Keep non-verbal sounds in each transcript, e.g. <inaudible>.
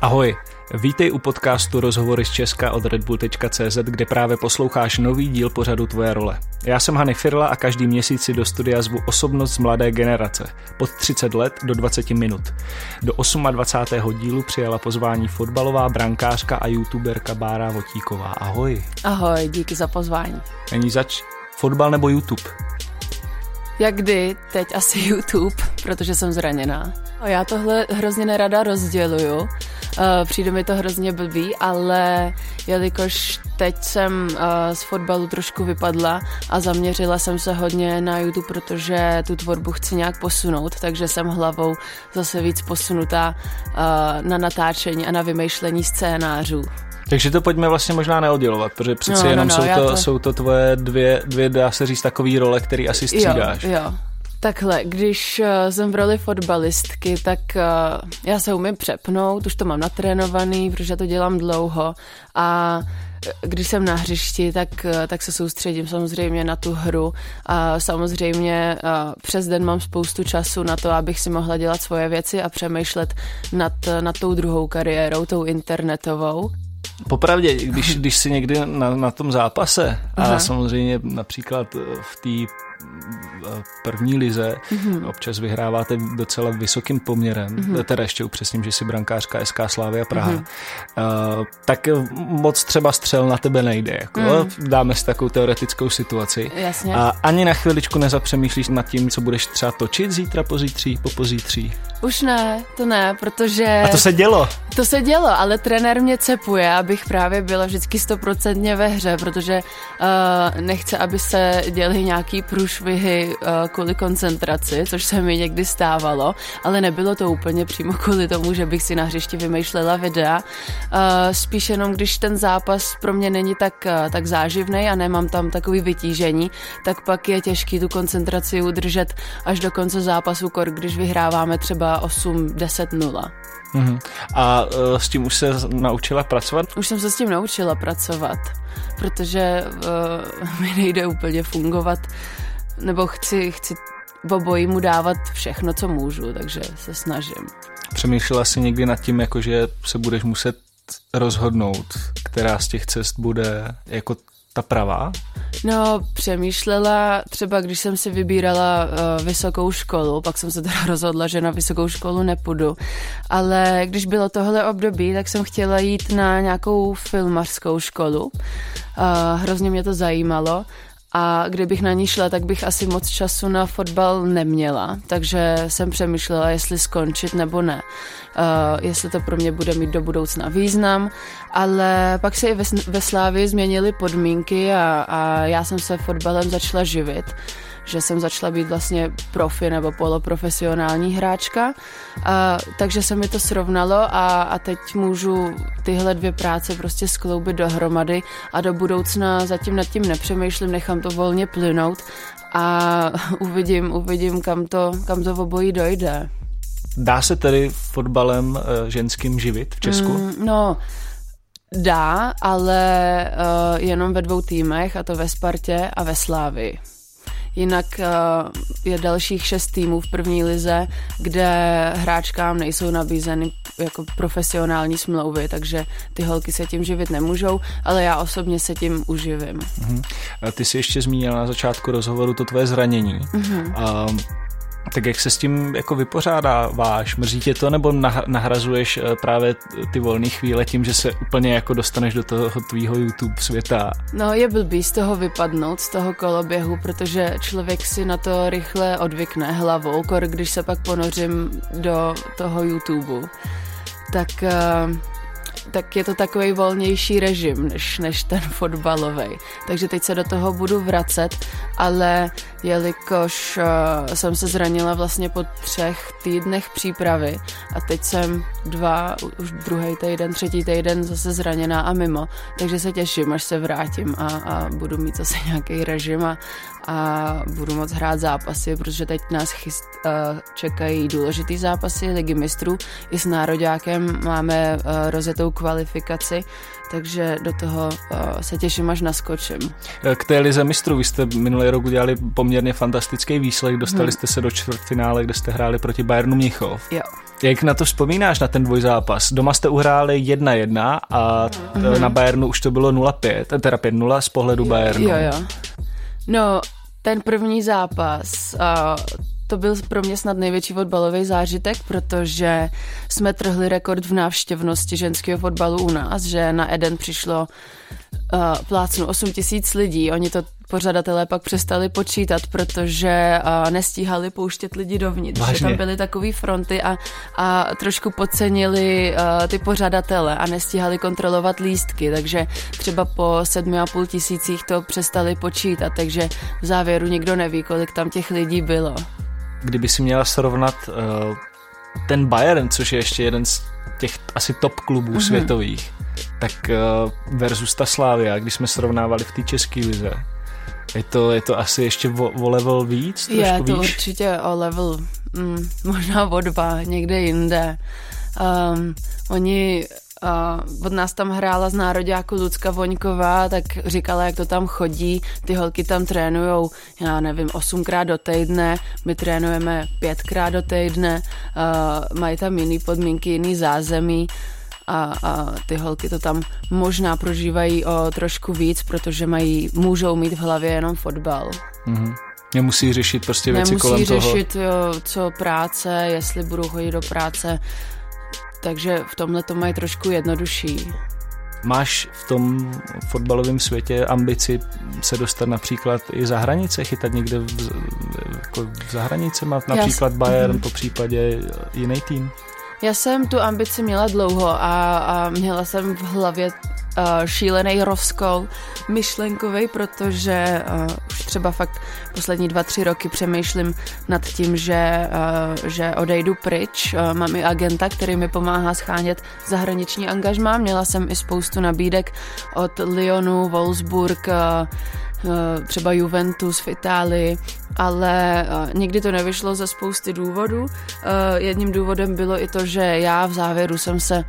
Ahoj, vítej u podcastu Rozhovory z Česka od redbull.cz, kde právě posloucháš nový díl pořadu Tvoje role. Já jsem Hany Firla a každý měsíc si do studia zvu osobnost z mladé generace, pod 30 let do 20 minut. Do 28. dílu přijala pozvání fotbalová brankářka a youtuberka Bára Votíková. Ahoj. Ahoj, díky za pozvání. Není zač fotbal nebo YouTube? Jak kdy, teď asi YouTube, protože jsem zraněná. Já tohle hrozně nerada rozděluju. Eh, přijde mi to hrozně blbý, ale jelikož teď jsem eh, z fotbalu trošku vypadla a zaměřila jsem se hodně na YouTube, protože tu tvorbu chci nějak posunout, takže jsem hlavou zase víc posunutá eh, na natáčení a na vymýšlení scénářů. Takže to pojďme vlastně možná neoddělovat, protože přeci no, jenom no, no, jsou, to, to... jsou to tvoje dvě, dvě, dá se říct, takové role, které asi střídáš. Jo, jo. Takhle, když uh, jsem v roli fotbalistky, tak uh, já se umím přepnout, už to mám natrénovaný, protože to dělám dlouho a když jsem na hřišti, tak, tak se soustředím samozřejmě na tu hru a samozřejmě přes den mám spoustu času na to, abych si mohla dělat svoje věci a přemýšlet nad, nad tou druhou kariérou, tou internetovou. Popravdě, když, když si někdy na, na tom zápase a Aha. samozřejmě například v té první lize, mm-hmm. občas vyhráváte docela vysokým poměrem, mm-hmm. teda ještě upřesním, že si brankářka SK Slávia Praha, mm-hmm. uh, tak moc třeba střel na tebe nejde. Jako, mm. Dáme si takovou teoretickou situaci. Jasně. A ani na chviličku nezapřemýšlíš nad tím, co budeš třeba točit zítra, pozítří, po pozítří? Už ne, to ne, protože... A to se dělo? To se dělo, ale trenér mě cepuje, abych právě byla vždycky stoprocentně ve hře, protože uh, nechce, aby se děly nějaký průšvihy uh, kvůli koncentraci, což se mi někdy stávalo, ale nebylo to úplně přímo kvůli tomu, že bych si na hřišti vymýšlela videa. Uh, spíš jenom, když ten zápas pro mě není tak, uh, tak záživný a nemám tam takový vytížení, tak pak je těžký tu koncentraci udržet až do konce zápasu, kor, když vyhráváme třeba 8-10-0. Mm-hmm. A uh, s tím už se naučila pracovat? Už jsem se s tím naučila pracovat, protože uh, mi nejde úplně fungovat, nebo chci, chci v obojí dávat všechno, co můžu, takže se snažím. Přemýšlela jsi někdy nad tím, jako že se budeš muset rozhodnout, která z těch cest bude jako ta pravá? No, přemýšlela třeba, když jsem si vybírala uh, vysokou školu, pak jsem se teda <laughs> rozhodla, že na vysokou školu nepůjdu, ale když bylo tohle období, tak jsem chtěla jít na nějakou filmařskou školu. Uh, hrozně mě to zajímalo a kdybych na ní šla, tak bych asi moc času na fotbal neměla, takže jsem přemýšlela, jestli skončit nebo ne. Uh, jestli to pro mě bude mít do budoucna význam, ale pak se i ve, ve Slávii změnily podmínky a, a já jsem se fotbalem začala živit že jsem začala být vlastně profi nebo poloprofesionální hráčka, a, takže se mi to srovnalo a, a teď můžu tyhle dvě práce prostě skloubit dohromady a do budoucna zatím nad tím nepřemýšlím, nechám to volně plynout a <laughs> uvidím, uvidím, kam to, kam to v obojí dojde. Dá se tedy fotbalem uh, ženským živit v Česku? Mm, no, dá, ale uh, jenom ve dvou týmech, a to ve Spartě a ve Slávii. Jinak uh, je dalších šest týmů v první lize, kde hráčkám nejsou nabízeny jako profesionální smlouvy, takže ty holky se tím živit nemůžou, ale já osobně se tím uživím. Uh-huh. Ty jsi ještě zmínila na začátku rozhovoru to tvoje zranění. Uh-huh. Uh, tak jak se s tím jako vypořádáváš? Mrzí tě to nebo nahrazuješ eh, právě ty volné chvíle tím, že se úplně jako dostaneš do toho tvýho YouTube světa? No je blbý z toho vypadnout, z toho koloběhu, protože člověk si na to rychle odvykne hlavou, kor když se pak ponořím do toho YouTube. Tak uh tak je to takový volnější režim než, než ten fotbalový. Takže teď se do toho budu vracet, ale jelikož uh, jsem se zranila vlastně po třech týdnech přípravy a teď jsem dva, už druhý týden, třetí týden zase zraněná a mimo, takže se těším, až se vrátím a, a budu mít zase nějaký režim a, a budu moc hrát zápasy, protože teď nás chyst, uh, čekají důležitý zápasy ligy mistrů. I s nároďákem máme uh, rozetou tu kvalifikaci, takže do toho uh, se těším, až naskočím. K té lize mistrů, vy jste minulý rok udělali poměrně fantastický výsledek, dostali hmm. jste se do čtvrtfinále, kde jste hráli proti Bayernu Mnichov. Jo. Jak na to vzpomínáš, na ten dvojzápas? Doma jste uhráli 1-1 a mm-hmm. na Bayernu už to bylo 0-5, teda 5-0 z pohledu Bayernu. Jo, jo. No, ten první zápas, to byl pro mě snad největší fotbalový zážitek, protože jsme trhli rekord v návštěvnosti ženského fotbalu u nás, že na Eden přišlo uh, plácnu 8 tisíc lidí. Oni to pořadatelé pak přestali počítat, protože uh, nestíhali pouštět lidi dovnitř. Vážně? Tam byly takové fronty a, a trošku podcenili uh, ty pořadatele a nestíhali kontrolovat lístky, takže třeba po sedmi a půl tisících to přestali počítat, takže v závěru nikdo neví, kolik tam těch lidí bylo kdyby si měla srovnat uh, ten Bayern, což je ještě jeden z těch asi top klubů mm-hmm. světových, tak uh, versus ta Slávia, když jsme srovnávali v té české lize, je to, je to asi ještě o, o level víc? Je to víš? určitě o level, mm, <laughs> možná o dva, někde jinde. Um, oni Uh, od nás tam hrála z nároďáku Lucka Voňková, tak říkala, jak to tam chodí. Ty holky tam trénujou, já nevím, osmkrát do týdne, my trénujeme pětkrát do týdne, uh, mají tam jiný podmínky, jiný zázemí a, a ty holky to tam možná prožívají o trošku víc, protože mají, můžou mít v hlavě jenom fotbal. Mm-hmm. Nemusí řešit prostě věci Nemusí kolem toho. Nemusí řešit, jo, co práce, jestli budou chodit do práce, takže v tomhle to mají trošku jednodušší. Máš v tom fotbalovém světě ambici se dostat například i za hranice, chytat někde v, jako v zahranice, má například Bayern, mm. po případě jiný tým? Já jsem tu ambici měla dlouho a, a měla jsem v hlavě uh, šílený rozkol myšlenkový, protože uh, už třeba fakt poslední dva, tři roky přemýšlím nad tím, že, uh, že odejdu pryč. Uh, mám i agenta, který mi pomáhá schánět zahraniční angažmá. Měla jsem i spoustu nabídek od Lyonu, Wolfsburg, uh, třeba Juventus v Itálii, ale eh, nikdy to nevyšlo ze spousty důvodů. Eh, jedním důvodem bylo i to, že já v závěru jsem se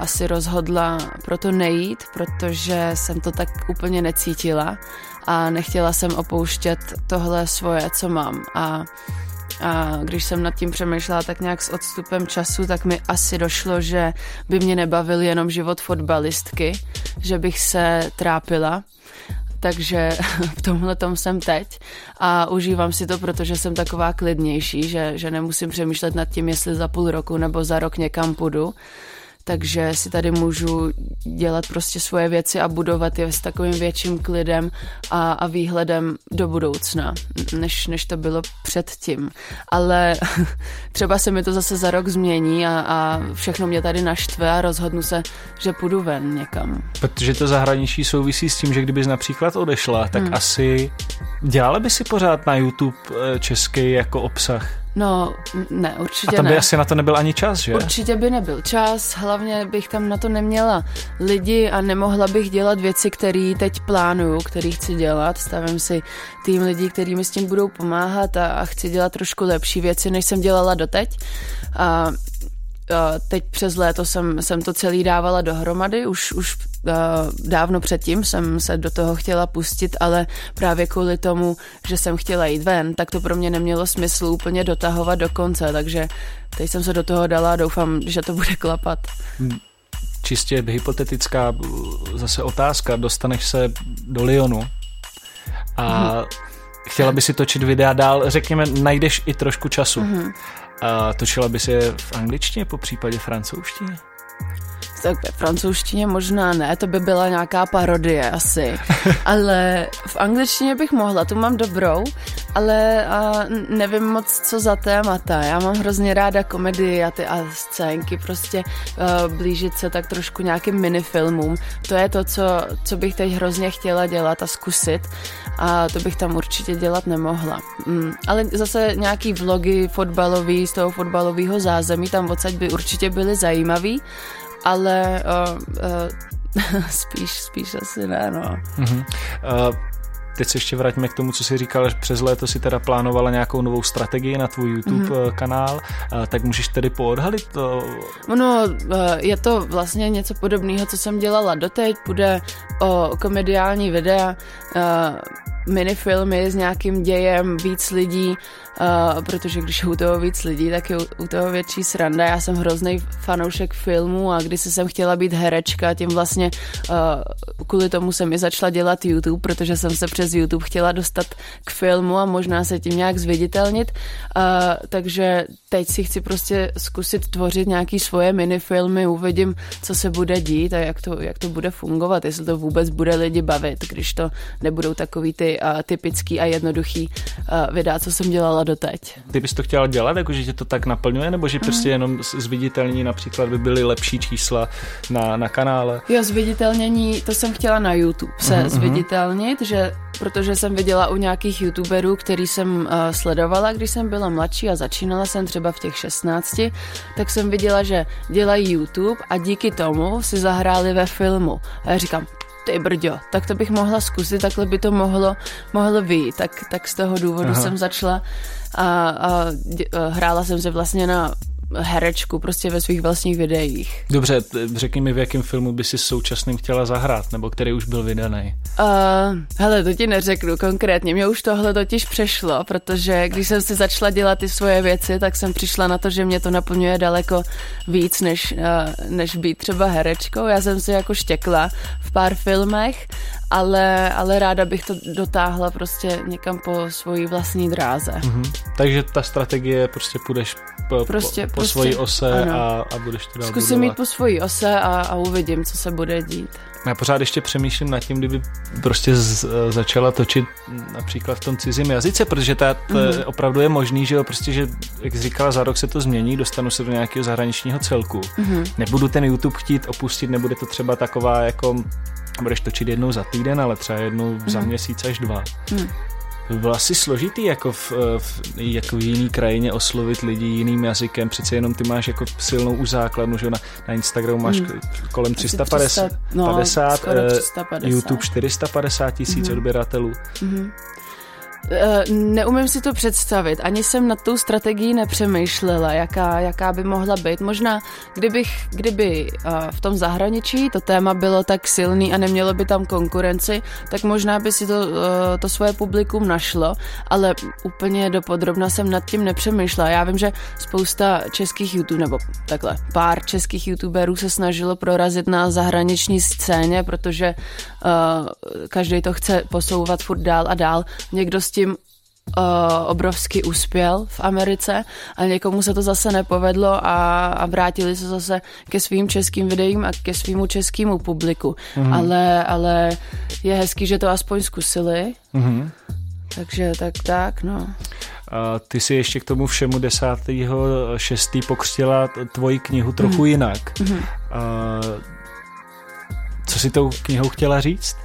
asi rozhodla proto nejít, protože jsem to tak úplně necítila a nechtěla jsem opouštět tohle svoje, co mám. A a když jsem nad tím přemýšlela tak nějak s odstupem času, tak mi asi došlo, že by mě nebavil jenom život fotbalistky, že bych se trápila takže <laughs> v tomhle tom jsem teď. A užívám si to, protože jsem taková klidnější, že, že nemusím přemýšlet nad tím, jestli za půl roku nebo za rok někam půjdu takže si tady můžu dělat prostě svoje věci a budovat je s takovým větším klidem a, a výhledem do budoucna, než, než to bylo předtím. Ale <laughs> třeba se mi to zase za rok změní a, a všechno mě tady naštve a rozhodnu se, že půjdu ven někam. Protože to zahraničí souvisí s tím, že kdybys například odešla, tak hmm. asi dělala by si pořád na YouTube eh, český jako obsah? No, ne, určitě A tam by ne. asi na to nebyl ani čas, že? Určitě by nebyl čas, hlavně bych tam na to neměla lidi a nemohla bych dělat věci, které teď plánuju, které chci dělat. Stavím si tým lidí, kteří mi s tím budou pomáhat a, a chci dělat trošku lepší věci, než jsem dělala doteď. A teď přes léto jsem, jsem to celý dávala dohromady, už, už dávno předtím jsem se do toho chtěla pustit, ale právě kvůli tomu, že jsem chtěla jít ven, tak to pro mě nemělo smysl úplně dotahovat do konce, takže teď jsem se do toho dala a doufám, že to bude klapat. Hmm. Čistě hypotetická zase otázka, dostaneš se do Lyonu a hmm. chtěla by si točit videa dál, řekněme, najdeš i trošku času. Hmm. A točila by se v angličtině, po případě francouzštině? Tak ve francouzštině možná ne, to by byla nějaká parodie asi. <laughs> ale v angličtině bych mohla, tu mám dobrou, ale a nevím moc, co za témata. Já mám hrozně ráda komedii a ty a scénky, prostě uh, blížit se tak trošku nějakým minifilmům. To je to, co, co bych teď hrozně chtěla dělat a zkusit a to bych tam určitě dělat nemohla. Mm, ale zase nějaký vlogy fotbalový z toho fotbalového zázemí tam odsaď by určitě byly zajímavý ale uh, <laughs> uh, spíš, spíš asi ne, no. Uh-huh. Uh, teď se ještě vraťme k tomu, co jsi říkal, že přes léto si teda plánovala nějakou novou strategii na tvůj YouTube mm-hmm. kanál, tak můžeš tedy poodhalit to? No, je to vlastně něco podobného, co jsem dělala doteď, bude o komediální videa, minifilmy s nějakým dějem, víc lidí, uh, protože když je u toho víc lidí, tak je u, u toho větší sranda. Já jsem hrozný fanoušek filmu a když jsem chtěla být herečka, tím vlastně uh, kvůli tomu jsem i začala dělat YouTube, protože jsem se přes YouTube chtěla dostat k filmu a možná se tím nějak zviditelnit. Uh, takže teď si chci prostě zkusit tvořit nějaký svoje minifilmy, uvidím, co se bude dít a jak to, jak to bude fungovat, jestli to vůbec bude lidi bavit, když to nebudou takový ty uh, typický a jednoduchý uh, videa, co jsem dělala doteď. Ty bys to chtěla dělat, jako že tě to tak naplňuje, nebo že mm. prostě jenom zviditelní například by byly lepší čísla na, na kanále? Jo, zviditelnění, to jsem chtěla na YouTube se mm-hmm. zviditelnit, že protože jsem viděla u nějakých youtuberů, který jsem uh, sledovala, když jsem byla mladší a začínala jsem třeba v těch 16, tak jsem viděla, že dělají YouTube a díky tomu si zahráli ve filmu. A já říkám, ty brďo, tak to bych mohla zkusit, takhle by to mohlo, mohlo být. Tak, tak z toho důvodu Aha. jsem začala a, a, a hrála jsem se vlastně na herečku prostě ve svých vlastních videích. Dobře, řekni mi, v jakém filmu by si současným chtěla zahrát, nebo který už byl vydaný? Uh, hele, to ti neřeknu konkrétně, mě už tohle totiž přešlo, protože když jsem si začala dělat ty svoje věci, tak jsem přišla na to, že mě to naplňuje daleko víc, než, uh, než být třeba herečkou. Já jsem si jako štěkla v pár filmech, ale, ale ráda bych to dotáhla prostě někam po svojí vlastní dráze. Mm-hmm. Takže ta strategie prostě půjdeš po, prostě, po, po prostě, svojí ose a, a budeš to dál Zkusím budovat. mít po svojí ose a, a uvidím, co se bude dít. Já pořád ještě přemýšlím nad tím, kdyby prostě z, začala točit například v tom cizím jazyce, protože ta, to mm-hmm. opravdu je možný, že jo, prostě, že jak jsi říkala, za rok se to změní, dostanu se do nějakého zahraničního celku. Mm-hmm. Nebudu ten YouTube chtít opustit, nebude to třeba taková jako budeš točit jednou za týden, ale třeba jednou mm-hmm. za mhm. měsíc až dva. Mm by bylo asi složitý jako v, v, jako v jiný krajině oslovit lidi jiným jazykem, přece jenom ty máš jako silnou už základnu, že na, na Instagramu máš hmm. kolem 350, 300, no, 50, 350, YouTube 450 tisíc hmm. odběratelů. Hmm. Eh, neumím si to představit, ani jsem nad tou strategií nepřemýšlela, jaká, jaká by mohla být. Možná, kdybych, kdyby eh, v tom zahraničí to téma bylo tak silný a nemělo by tam konkurenci, tak možná by si to, eh, to svoje publikum našlo, ale úplně dopodrobna jsem nad tím nepřemýšlela. Já vím, že spousta českých YouTube, nebo takhle, pár českých youtuberů se snažilo prorazit na zahraniční scéně, protože uh, každý to chce posouvat furt dál a dál. Někdo s tím uh, obrovsky uspěl v Americe a někomu se to zase nepovedlo a, a vrátili se zase ke svým českým videím a ke svýmu českému publiku. Mm-hmm. Ale, ale je hezký, že to aspoň zkusili. Mm-hmm. Takže tak, tak, no. A ty si ještě k tomu všemu 10.6. pokřtila tvoji knihu trochu mm. jinak. Mm-hmm. A co si tou knihou chtěla říct?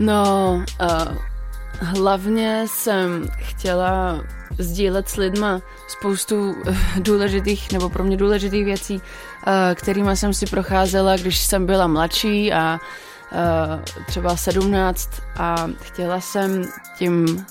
No, uh, Hlavně jsem chtěla sdílet s lidma spoustu eh, důležitých nebo pro mě důležitých věcí, eh, kterými jsem si procházela, když jsem byla mladší a eh, třeba 17 a chtěla jsem tím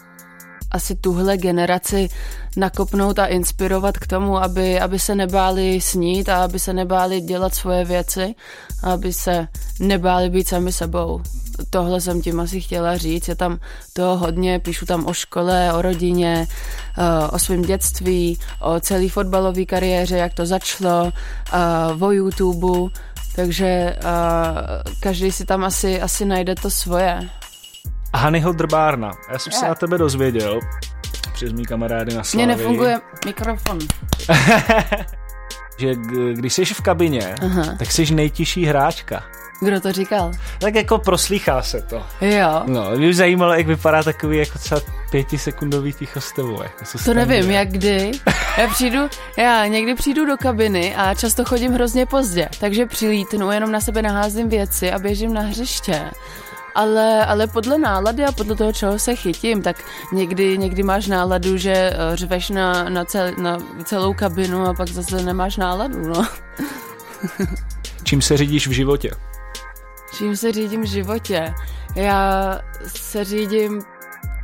asi tuhle generaci nakopnout a inspirovat k tomu, aby, aby se nebáli snít a aby se nebáli dělat svoje věci, aby se nebáli být sami sebou tohle jsem tím asi chtěla říct. Je tam to hodně, píšu tam o škole, o rodině, eh, o svém dětství, o celé fotbalové kariéře, jak to začalo, eh, o YouTube, takže eh, každý si tam asi, asi najde to svoje. Hanyho Drbárna, já jsem se na tebe dozvěděl přes mý kamarády na Slavii. Mně nefunguje mikrofon. <laughs> že když jsi v kabině, Aha. tak jsi nejtižší hráčka. Kdo to říkal? Tak jako proslýchá se to. Jo. No, mě zajímalo, jak vypadá takový jako třeba pětisekundový ticho s tebou. Jako to nevím, děje. jak kdy. Já přijdu, já někdy přijdu do kabiny a často chodím hrozně pozdě, takže přilítnu, jenom na sebe naházím věci a běžím na hřiště. Ale, ale podle nálady a podle toho, čeho se chytím, tak někdy, někdy máš náladu, že eh, řveš na, na, cel, na celou kabinu a pak zase nemáš náladu, no. Čím se řídíš v životě? Čím se řídím v životě? Já se řídím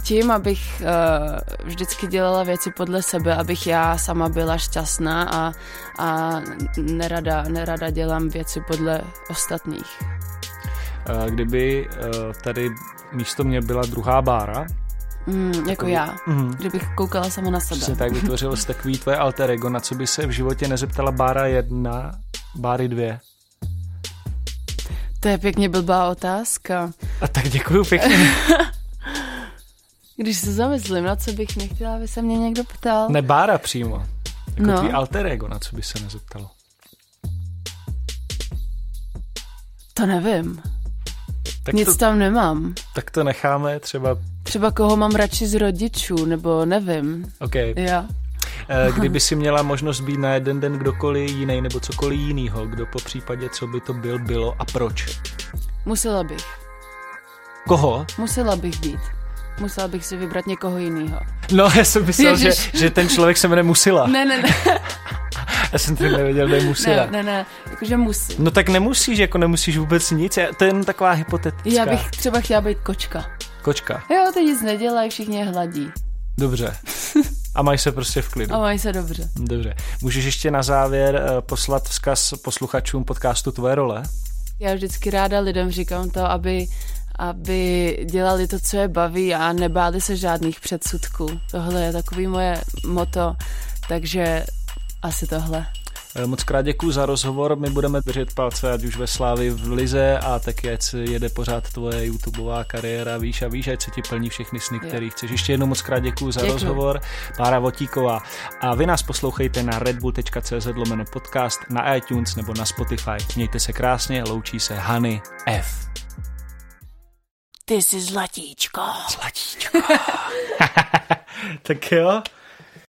tím, abych uh, vždycky dělala věci podle sebe, abych já sama byla šťastná a, a nerada, nerada dělám věci podle ostatních. Kdyby uh, tady místo mě byla druhá bára, Mm, jako takový, já, mm. kdybych koukala sama na sebe. Přesně tak vytvořil jsi takový tvoje alter ego, na co by se v životě nezeptala Bára jedna, Báry dvě. To je pěkně blbá otázka. A tak děkuju pěkně. <laughs> Když se zamyslím, na co bych nechtěla, aby se mě někdo ptal. Ne Bára přímo. Jako no. tvý alter ego, na co by se nezeptalo. To nevím. Tak Nic to, tam nemám. Tak to necháme třeba... Třeba koho mám radši z rodičů, nebo nevím. OK. Já. Eh, kdyby si měla možnost být na jeden den kdokoliv jiný nebo cokoliv jinýho, kdo po případě, co by to byl, bylo a proč? Musela bych. Koho? Musela bych být. Musela bych si vybrat někoho jiného. No, já jsem myslel, že, že ten člověk se jmenuje Musila. Ne, ne, ne. <laughs> Já jsem to nevěděl, že musila. Ne, ne, ne, jakože musím. No tak nemusíš, jako nemusíš vůbec nic, to je jen taková hypotetická. Já bych třeba chtěla být kočka. Kočka. Jo, ty nic nedělají, všichni je hladí. Dobře. <laughs> A mají se prostě v klidu. A mají se dobře. Dobře. Můžeš ještě na závěr eh, poslat vzkaz posluchačům podcastu Tvoje role? Já vždycky ráda lidem říkám to, aby, aby dělali to, co je baví a nebáli se žádných předsudků. Tohle je takový moje moto, takže asi tohle. Eh, moc krát děkuji za rozhovor, my budeme držet palce, ať už ve Slávi v Lize a taky ať se jede pořád tvoje YouTubeová kariéra, víš a víš, ať se ti plní všechny sny, které chceš. Ještě jednou moc krát děkuji za děkuji. rozhovor, Pára Votíková. A vy nás poslouchejte na redbull.cz lomeno podcast, na iTunes nebo na Spotify. Mějte se krásně, loučí se Hany F. Ty jsi zlatíčko. Zlatíčko. <laughs> tak jo.